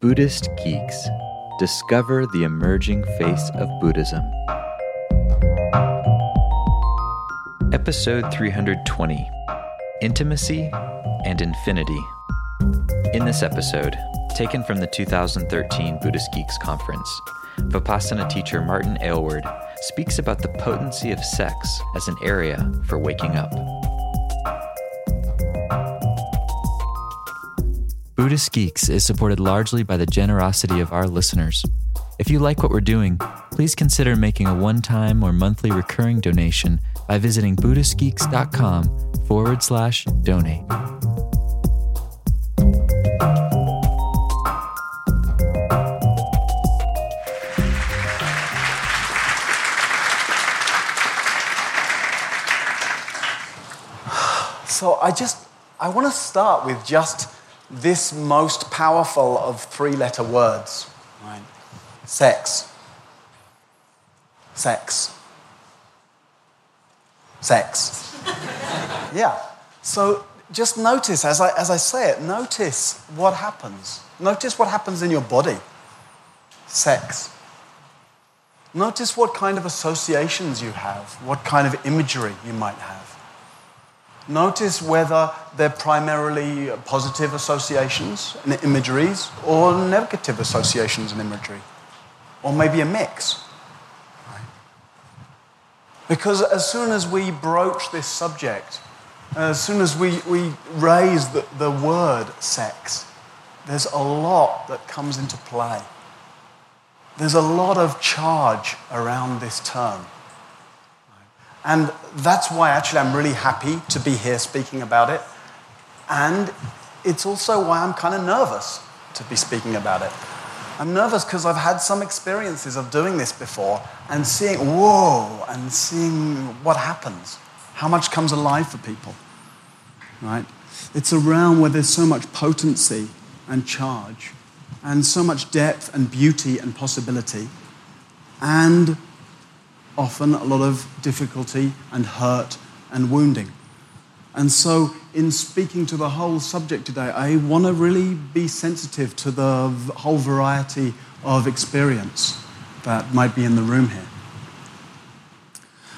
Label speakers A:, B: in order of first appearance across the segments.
A: Buddhist Geeks Discover the Emerging Face of Buddhism. Episode 320 Intimacy and Infinity. In this episode, taken from the 2013 Buddhist Geeks Conference, Vipassana teacher Martin Aylward speaks about the potency of sex as an area for waking up. Buddhist Geeks is supported largely by the generosity of our listeners. If you like what we're doing, please consider making a one time or monthly recurring donation by visiting BuddhistGeeks.com forward slash donate.
B: So I just, I want to start with just this most powerful of three letter words, right? Sex. Sex. Sex. yeah. So just notice, as I, as I say it, notice what happens. Notice what happens in your body. Sex. Notice what kind of associations you have, what kind of imagery you might have. Notice whether they're primarily positive associations and imageries or negative associations and imagery, or maybe a mix. Because as soon as we broach this subject, as soon as we, we raise the, the word sex, there's a lot that comes into play. There's a lot of charge around this term. And that's why actually I'm really happy to be here speaking about it. And it's also why I'm kind of nervous to be speaking about it. I'm nervous because I've had some experiences of doing this before and seeing, whoa, and seeing what happens, how much comes alive for people, right? It's a realm where there's so much potency and charge, and so much depth and beauty and possibility, and often a lot of difficulty and hurt and wounding. And so, in speaking to the whole subject today, I want to really be sensitive to the whole variety of experience that might be in the room here.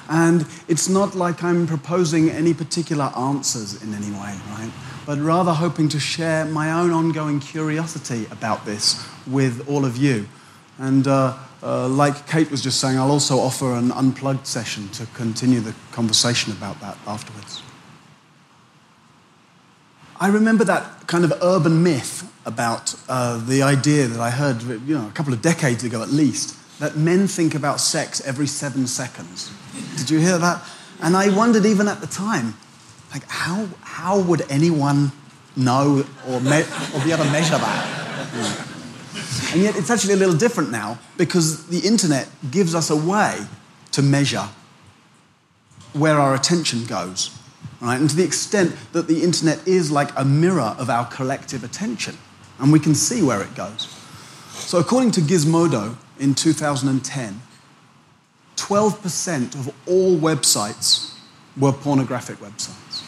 B: And it's not like I'm proposing any particular answers in any way, right? But rather hoping to share my own ongoing curiosity about this with all of you. And uh, uh, like Kate was just saying, I'll also offer an unplugged session to continue the conversation about that afterwards. I remember that kind of urban myth about uh, the idea that I heard you know, a couple of decades ago at least that men think about sex every seven seconds. Did you hear that? And I wondered even at the time, like, how, how would anyone know or, me- or be able to measure that? Yeah. And yet it's actually a little different now because the internet gives us a way to measure where our attention goes. Right? And to the extent that the internet is like a mirror of our collective attention, and we can see where it goes. So, according to Gizmodo in 2010, 12% of all websites were pornographic websites.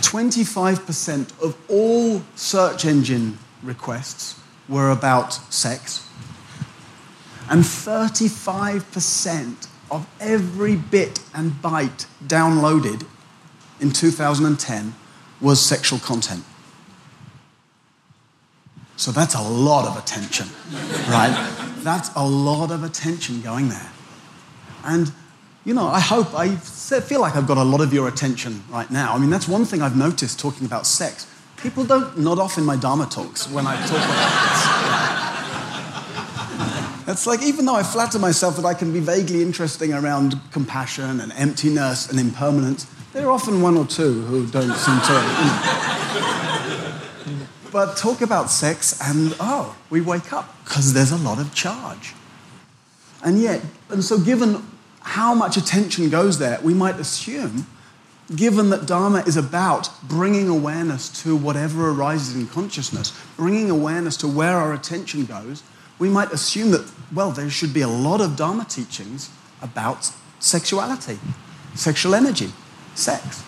B: 25% of all search engine requests were about sex. And 35% of every bit and byte downloaded in 2010 was sexual content. So that's a lot of attention, right? That's a lot of attention going there. And, you know, I hope, I feel like I've got a lot of your attention right now. I mean, that's one thing I've noticed talking about sex. People don't nod off in my Dharma talks when I talk about this. It's like, even though I flatter myself that I can be vaguely interesting around compassion and emptiness and impermanence, there are often one or two who don't seem to. You know. But talk about sex, and oh, we wake up because there's a lot of charge. And yet, and so given how much attention goes there, we might assume given that Dharma is about bringing awareness to whatever arises in consciousness, bringing awareness to where our attention goes, we might assume that, well, there should be a lot of Dharma teachings about sexuality, sexual energy, sex.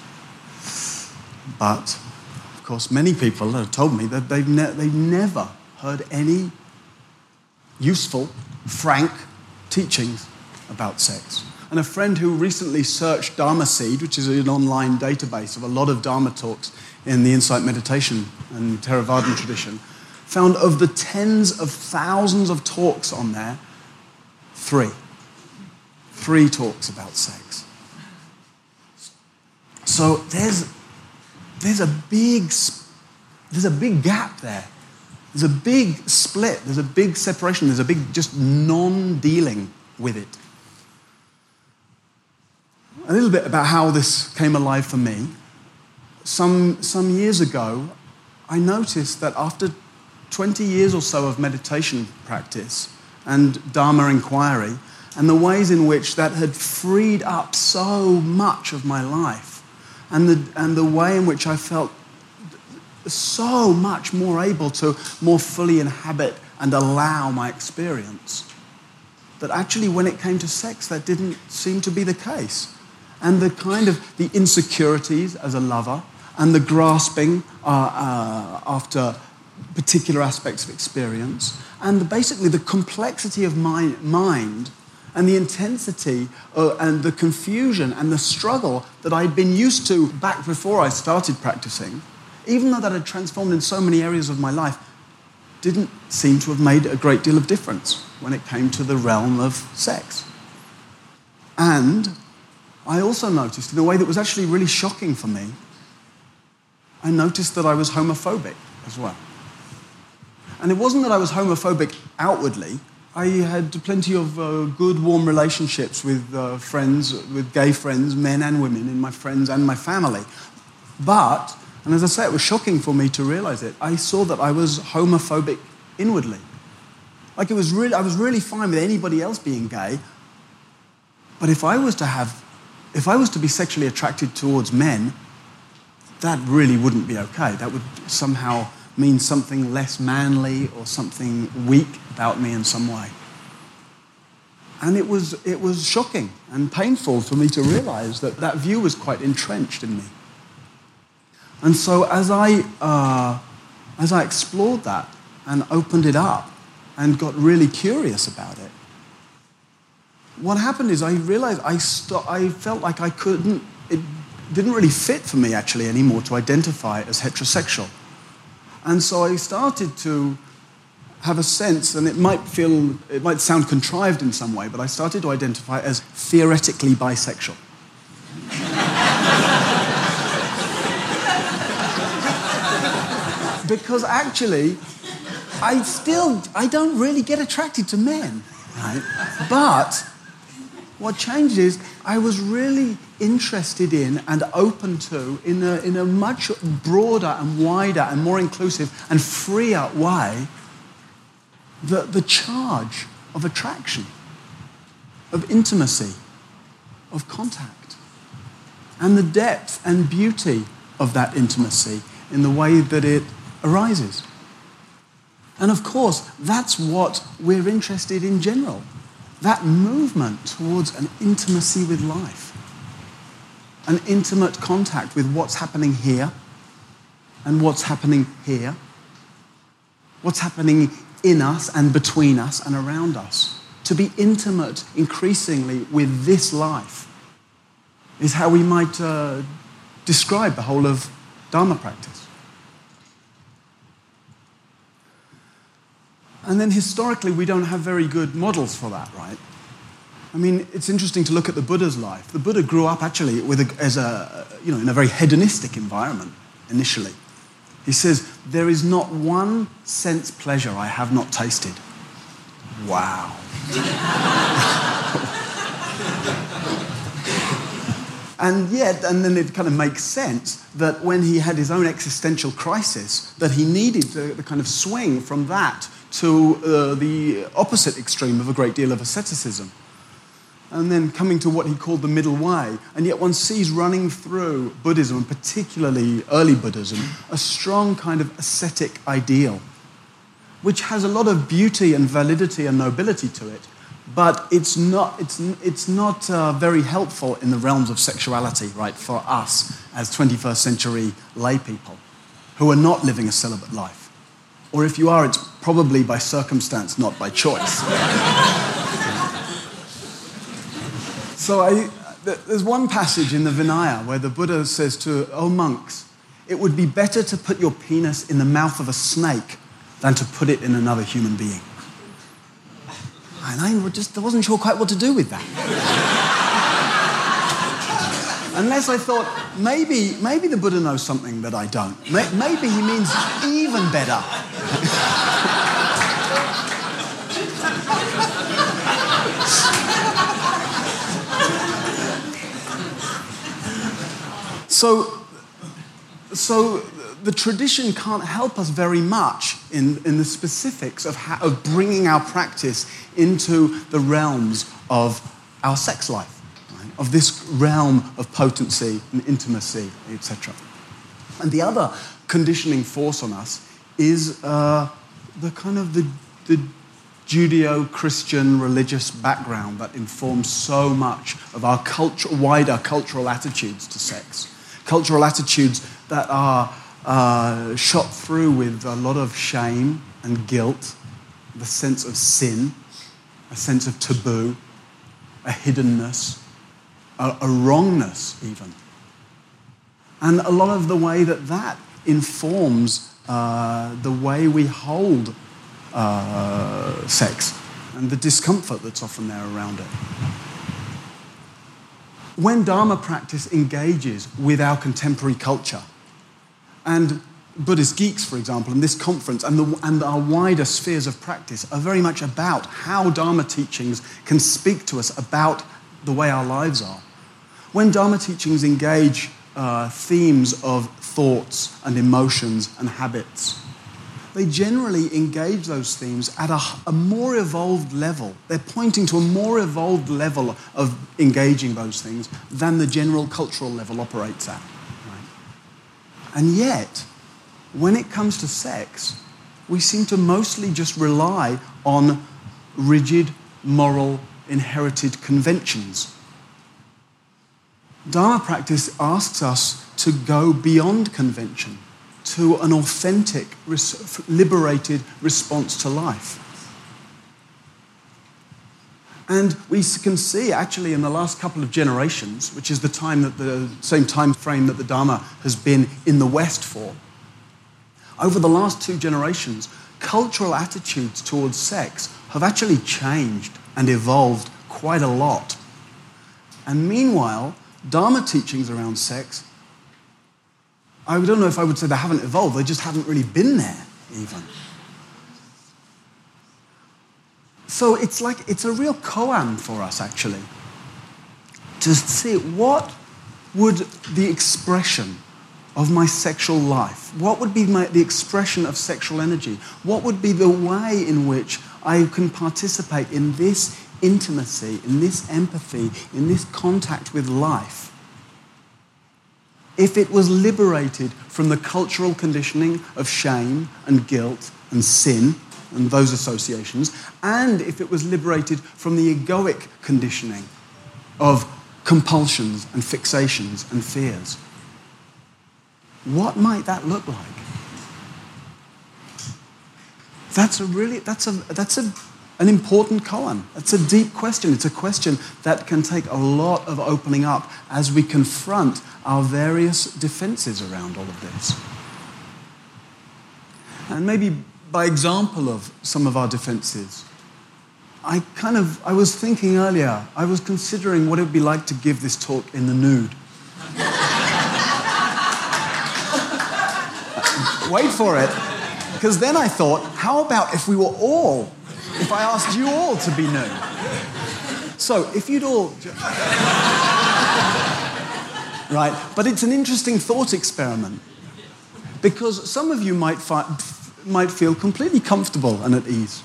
B: But, of course, many people have told me that they've, ne- they've never heard any useful, frank teachings about sex. And a friend who recently searched Dharma Seed, which is an online database of a lot of Dharma talks in the Insight Meditation and Theravadan tradition, found of the tens of thousands of talks on there, three. Three talks about sex. So there's, there's, a big, there's a big gap there. There's a big split. There's a big separation. There's a big just non dealing with it. A little bit about how this came alive for me. Some, some years ago, I noticed that after 20 years or so of meditation practice and Dharma inquiry, and the ways in which that had freed up so much of my life, and the, and the way in which I felt so much more able to more fully inhabit and allow my experience. That actually, when it came to sex, that didn't seem to be the case. And the kind of the insecurities as a lover and the grasping uh, uh, after particular aspects of experience, and basically the complexity of my mind and the intensity uh, and the confusion and the struggle that I'd been used to back before I started practicing, even though that had transformed in so many areas of my life, didn't seem to have made a great deal of difference when it came to the realm of sex. And I also noticed, in a way that was actually really shocking for me, I noticed that I was homophobic as well. And it wasn't that I was homophobic outwardly. I had plenty of uh, good, warm relationships with uh, friends, with gay friends, men and women, in my friends and my family. But, and as I say, it was shocking for me to realize it, I saw that I was homophobic inwardly. Like it was really, I was really fine with anybody else being gay. But if I was to have, if I was to be sexually attracted towards men, that really wouldn't be okay. That would somehow mean something less manly or something weak about me in some way. And it was, it was shocking and painful for me to realize that that view was quite entrenched in me. And so as I, uh, as I explored that and opened it up and got really curious about it, what happened is I realized I, st- I felt like I couldn't, it didn't really fit for me actually anymore to identify as heterosexual. And so I started to have a sense, and it might feel, it might sound contrived in some way, but I started to identify as theoretically bisexual. because actually, I still, I don't really get attracted to men, right? But what changed is I was really interested in and open to, in a, in a much broader and wider and more inclusive and freer way, the, the charge of attraction, of intimacy, of contact, and the depth and beauty of that intimacy in the way that it arises. And of course, that's what we're interested in general that movement towards an intimacy with life, an intimate contact with what's happening here and what's happening here, what's happening in us and between us and around us. To be intimate increasingly with this life is how we might uh, describe the whole of Dharma practice. And then historically, we don't have very good models for that, right? I mean, it's interesting to look at the Buddha's life. The Buddha grew up actually with a, as a, you know, in a very hedonistic environment initially. He says, There is not one sense pleasure I have not tasted. Wow. and yet, and then it kind of makes sense that when he had his own existential crisis, that he needed the, the kind of swing from that to uh, the opposite extreme of a great deal of asceticism. And then coming to what he called the middle way. And yet one sees running through Buddhism, and particularly early Buddhism, a strong kind of ascetic ideal, which has a lot of beauty and validity and nobility to it, but it's not, it's, it's not uh, very helpful in the realms of sexuality, right, for us as 21st century lay people who are not living a celibate life Or if you are, it's probably by circumstance, not by choice. so I, there's one passage in the Vinaya where the Buddha says to, oh monks, it would be better to put your penis in the mouth of a snake than to put it in another human being. And I just wasn't sure quite what to do with that. Unless I thought, maybe, maybe the Buddha knows something that I don't. Maybe he means even better. so, so the tradition can't help us very much in, in the specifics of, how, of bringing our practice into the realms of our sex life? Of this realm of potency and intimacy, etc. And the other conditioning force on us is uh, the kind of the, the Judeo-Christian religious background that informs so much of our wider cultural attitudes to sex. Cultural attitudes that are uh, shot through with a lot of shame and guilt, the sense of sin, a sense of taboo, a hiddenness, a, a wrongness, even. And a lot of the way that that informs uh, the way we hold uh, sex and the discomfort that's often there around it. When Dharma practice engages with our contemporary culture, and Buddhist geeks, for example, in this conference and, the, and our wider spheres of practice are very much about how Dharma teachings can speak to us about the way our lives are. When Dharma teachings engage uh, themes of thoughts and emotions and habits, they generally engage those themes at a, a, more evolved level. They're pointing to a more evolved level of engaging those things than the general cultural level operates at. And yet, when it comes to sex, we seem to mostly just rely on rigid, moral, inherited conventions. Dharma practice asks us to go beyond convention to an authentic, liberated response to life. And we can see actually in the last couple of generations, which is the time that the same time frame that the Dharma has been in the West for, over the last two generations, cultural attitudes towards sex have actually changed and evolved quite a lot. And meanwhile, Dharma teachings around sex, I don't know if I would say they haven't evolved, they just haven't really been there, even. So it's like, it's a real koan for us, actually, to see what would the expression of my sexual life, what would be my, the expression of sexual energy, what would be the way in which I can participate in this intimacy, in this empathy, in this contact with life. If it was liberated from the cultural conditioning of shame and guilt and sin, and those associations, and if it was liberated from the egoic conditioning of compulsions and fixations and fears. What might that look like? That's a really, that's a, that's a, an important koan. It's a deep question. It's a question that can take a lot of opening up as we confront our various defenses around all of this. And maybe by example of some of our defenses. I kind of, I was thinking earlier, I was considering what it would be like to give this talk in the nude. Wait for it, because then I thought, how about if we were all, if I asked you all to be nude? So, if you'd all. right, but it's an interesting thought experiment. Because some of you might find might feel completely comfortable and at ease.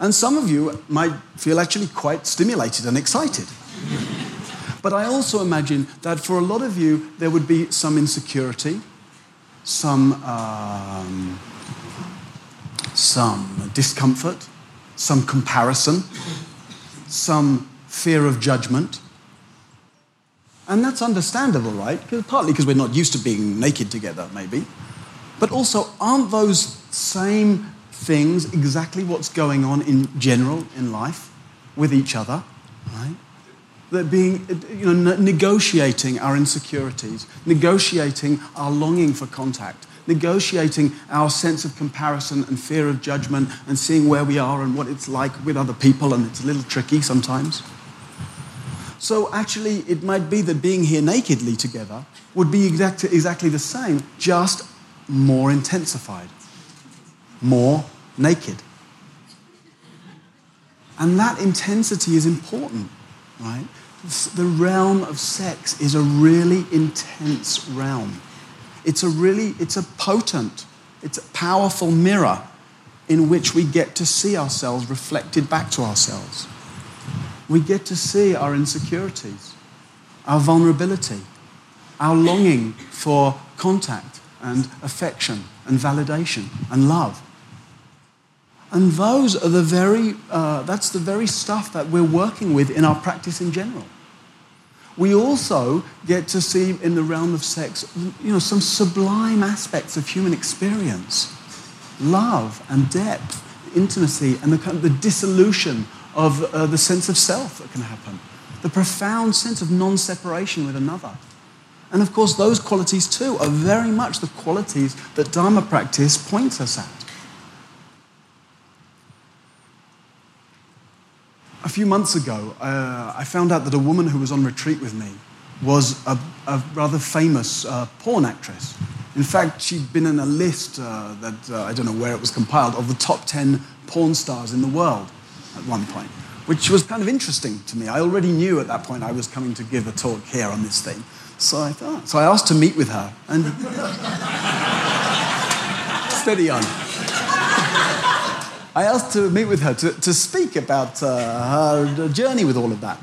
B: And some of you might feel actually quite stimulated and excited. but I also imagine that for a lot of you, there would be some insecurity, some, um, some discomfort, some comparison, some fear of judgment. And that's understandable, right? Partly because we're not used to being naked together, maybe. But also, aren't those same things exactly what's going on in general in life with each other? Right? That being, you know, negotiating our insecurities, negotiating our longing for contact, negotiating our sense of comparison and fear of judgment and seeing where we are and what it's like with other people, and it's a little tricky sometimes. So, actually, it might be that being here nakedly together would be exact, exactly the same, just more intensified, more naked. And that intensity is important, right? The realm of sex is a really intense realm. It's a really, it's a potent, it's a powerful mirror in which we get to see ourselves reflected back to ourselves. We get to see our insecurities, our vulnerability, our longing for contact and affection and validation and love. And those are the very, uh, that's the very stuff that we're working with in our practice in general. We also get to see in the realm of sex, you know, some sublime aspects of human experience. Love and depth, intimacy, and the, kind of the dissolution of uh, the sense of self that can happen. The profound sense of non separation with another. And of course, those qualities too are very much the qualities that Dharma practice points us at. A few months ago, uh, I found out that a woman who was on retreat with me was a, a rather famous uh, porn actress. In fact, she'd been in a list uh, that uh, I don't know where it was compiled of the top 10 porn stars in the world at one point, which was kind of interesting to me. I already knew at that point I was coming to give a talk here on this thing. So I thought, so I asked to meet with her and steady on. I asked to meet with her to, to speak about uh, her journey with all of that,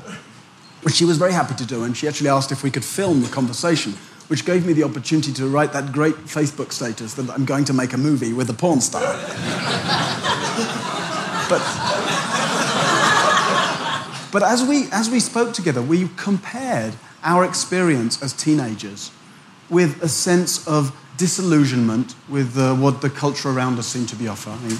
B: which she was very happy to do. And she actually asked if we could film the conversation, which gave me the opportunity to write that great Facebook status that I'm going to make a movie with a porn star. but, but as, we, as we spoke together, we compared our experience as teenagers with a sense of disillusionment with uh, what the culture around us seemed to be offering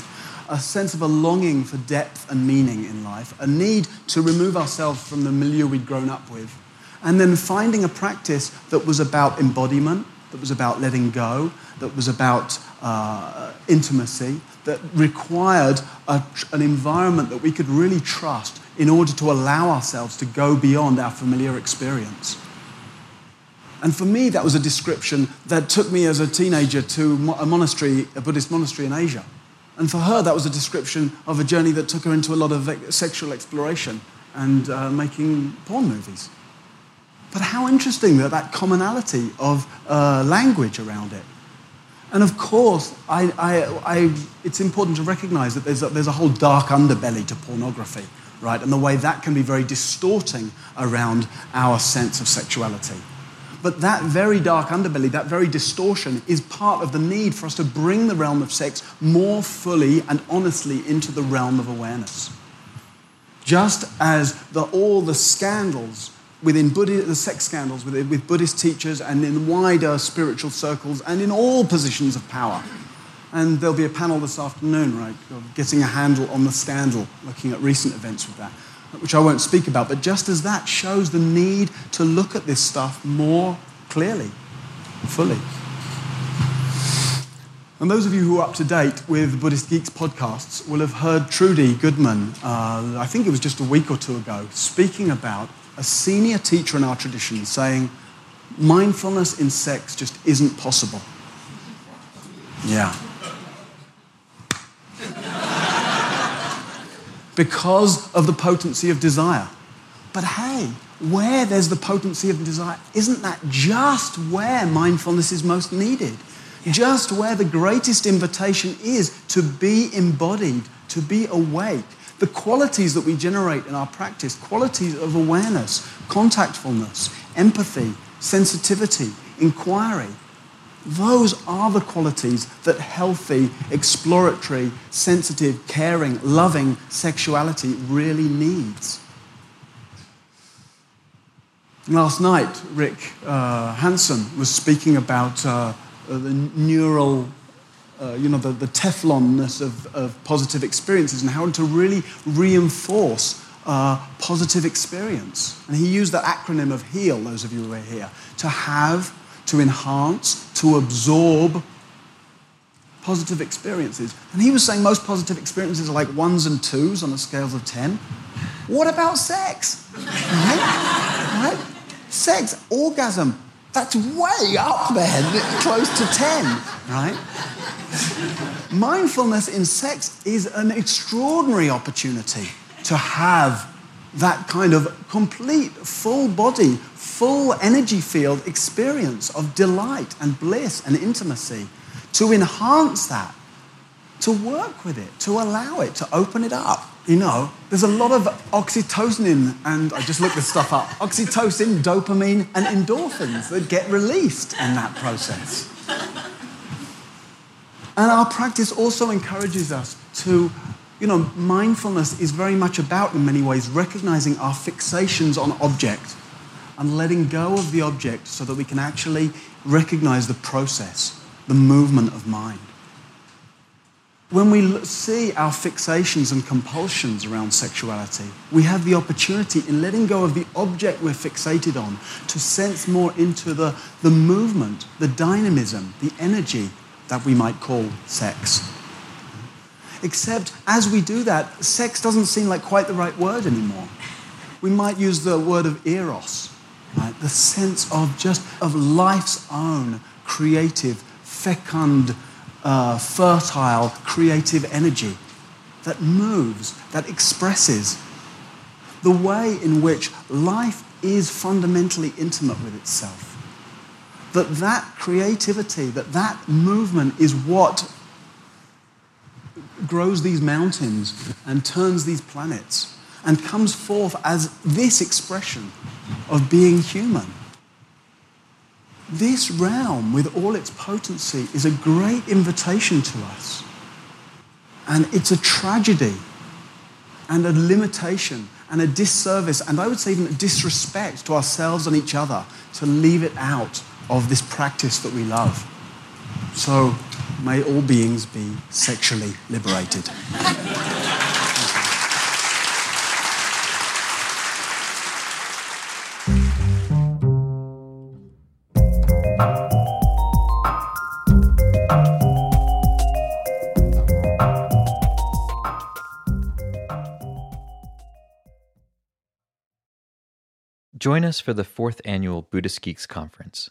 B: a sense of a longing for depth and meaning in life, a need to remove ourselves from the milieu we'd grown up with, and then finding a practice that was about embodiment, that was about letting go, that was about uh, intimacy, that required a, an environment that we could really trust in order to allow ourselves to go beyond our familiar experience. And for me, that was a description that took me as a teenager to a monastery, a Buddhist monastery in Asia. And for her, that was a description of a journey that took her into a lot of sexual exploration and uh, making porn movies. But how interesting that that commonality of uh, language around it. And of course, I, I, I, it's important to recognize that there's a, there's a whole dark underbelly to pornography, right? And the way that can be very distorting around our sense of sexuality. But that very dark underbelly, that very distortion, is part of the need for us to bring the realm of sex more fully and honestly into the realm of awareness. Just as the, all the scandals within Buddhist, the sex scandals with, with Buddhist teachers and in wider spiritual circles and in all positions of power. And there'll be a panel this afternoon, right, getting a handle on the scandal, looking at recent events with that which I won't speak about, but just as that shows the need to look at this stuff more clearly, fully. And those of you who are up to date with Buddhist Geeks podcasts will have heard Trudy Goodman, uh, I think it was just a week or two ago, speaking about a senior teacher in our tradition saying, mindfulness in sex just isn't possible. Yeah. Because of the potency of desire. But hey, where there's the potency of desire, isn't that just where mindfulness is most needed? Just where the greatest invitation is to be embodied, to be awake. The qualities that we generate in our practice, qualities of awareness, contactfulness, empathy, sensitivity, inquiry, those are the qualities that healthy, exploratory, sensitive, caring, loving sexuality really needs. Last night, Rick uh, Hanson was speaking about uh, the neural uh, you know, the, the Teflonness of, of positive experiences and how to really reinforce uh, positive experience. And he used the acronym of HEAL, those of you who are here, to have, to enhance, to absorb positive experiences. And he was saying most positive experiences are like ones and twos on a scale of 10. What about sex? Right? right? Sex, orgasm, that's way up there, close to 10, right? Mindfulness in sex is an extraordinary opportunity to have that kind of complete, full body, full energy field experience of delight and bliss and intimacy, to enhance that, to work with it, to allow it, to open it up. You know, there's a lot of oxytocin and I just looked this stuff up oxytocin, dopamine, and endorphins that get released in that process. And our practice also encourages us to, you know, mindfulness is very much about, in many ways, recognizing our fixations on object and letting go of the object so that we can actually recognize the process, the movement of mind. When we see our fixations and compulsions around sexuality, we have the opportunity in letting go of the object we're fixated on to sense more into the, the movement, the dynamism, the energy that we might call sex. Except as we do that, sex doesn't seem like quite the right word anymore. We might use the word of eros, right? the sense of just of life's own creative, fecund, uh, fertile, creative energy that moves, that expresses the way in which life is fundamentally intimate with itself that that creativity, that that movement is what grows these mountains and turns these planets and comes forth as this expression of being human. This realm, with all its potency, is a great invitation to us. And it's a tragedy and a limitation and a disservice, and I would say even a disrespect to ourselves and each other to leave it out of this practice that we love. So may all beings be sexually liberated.
A: Join us for the fourth annual Buddhist Geeks Conference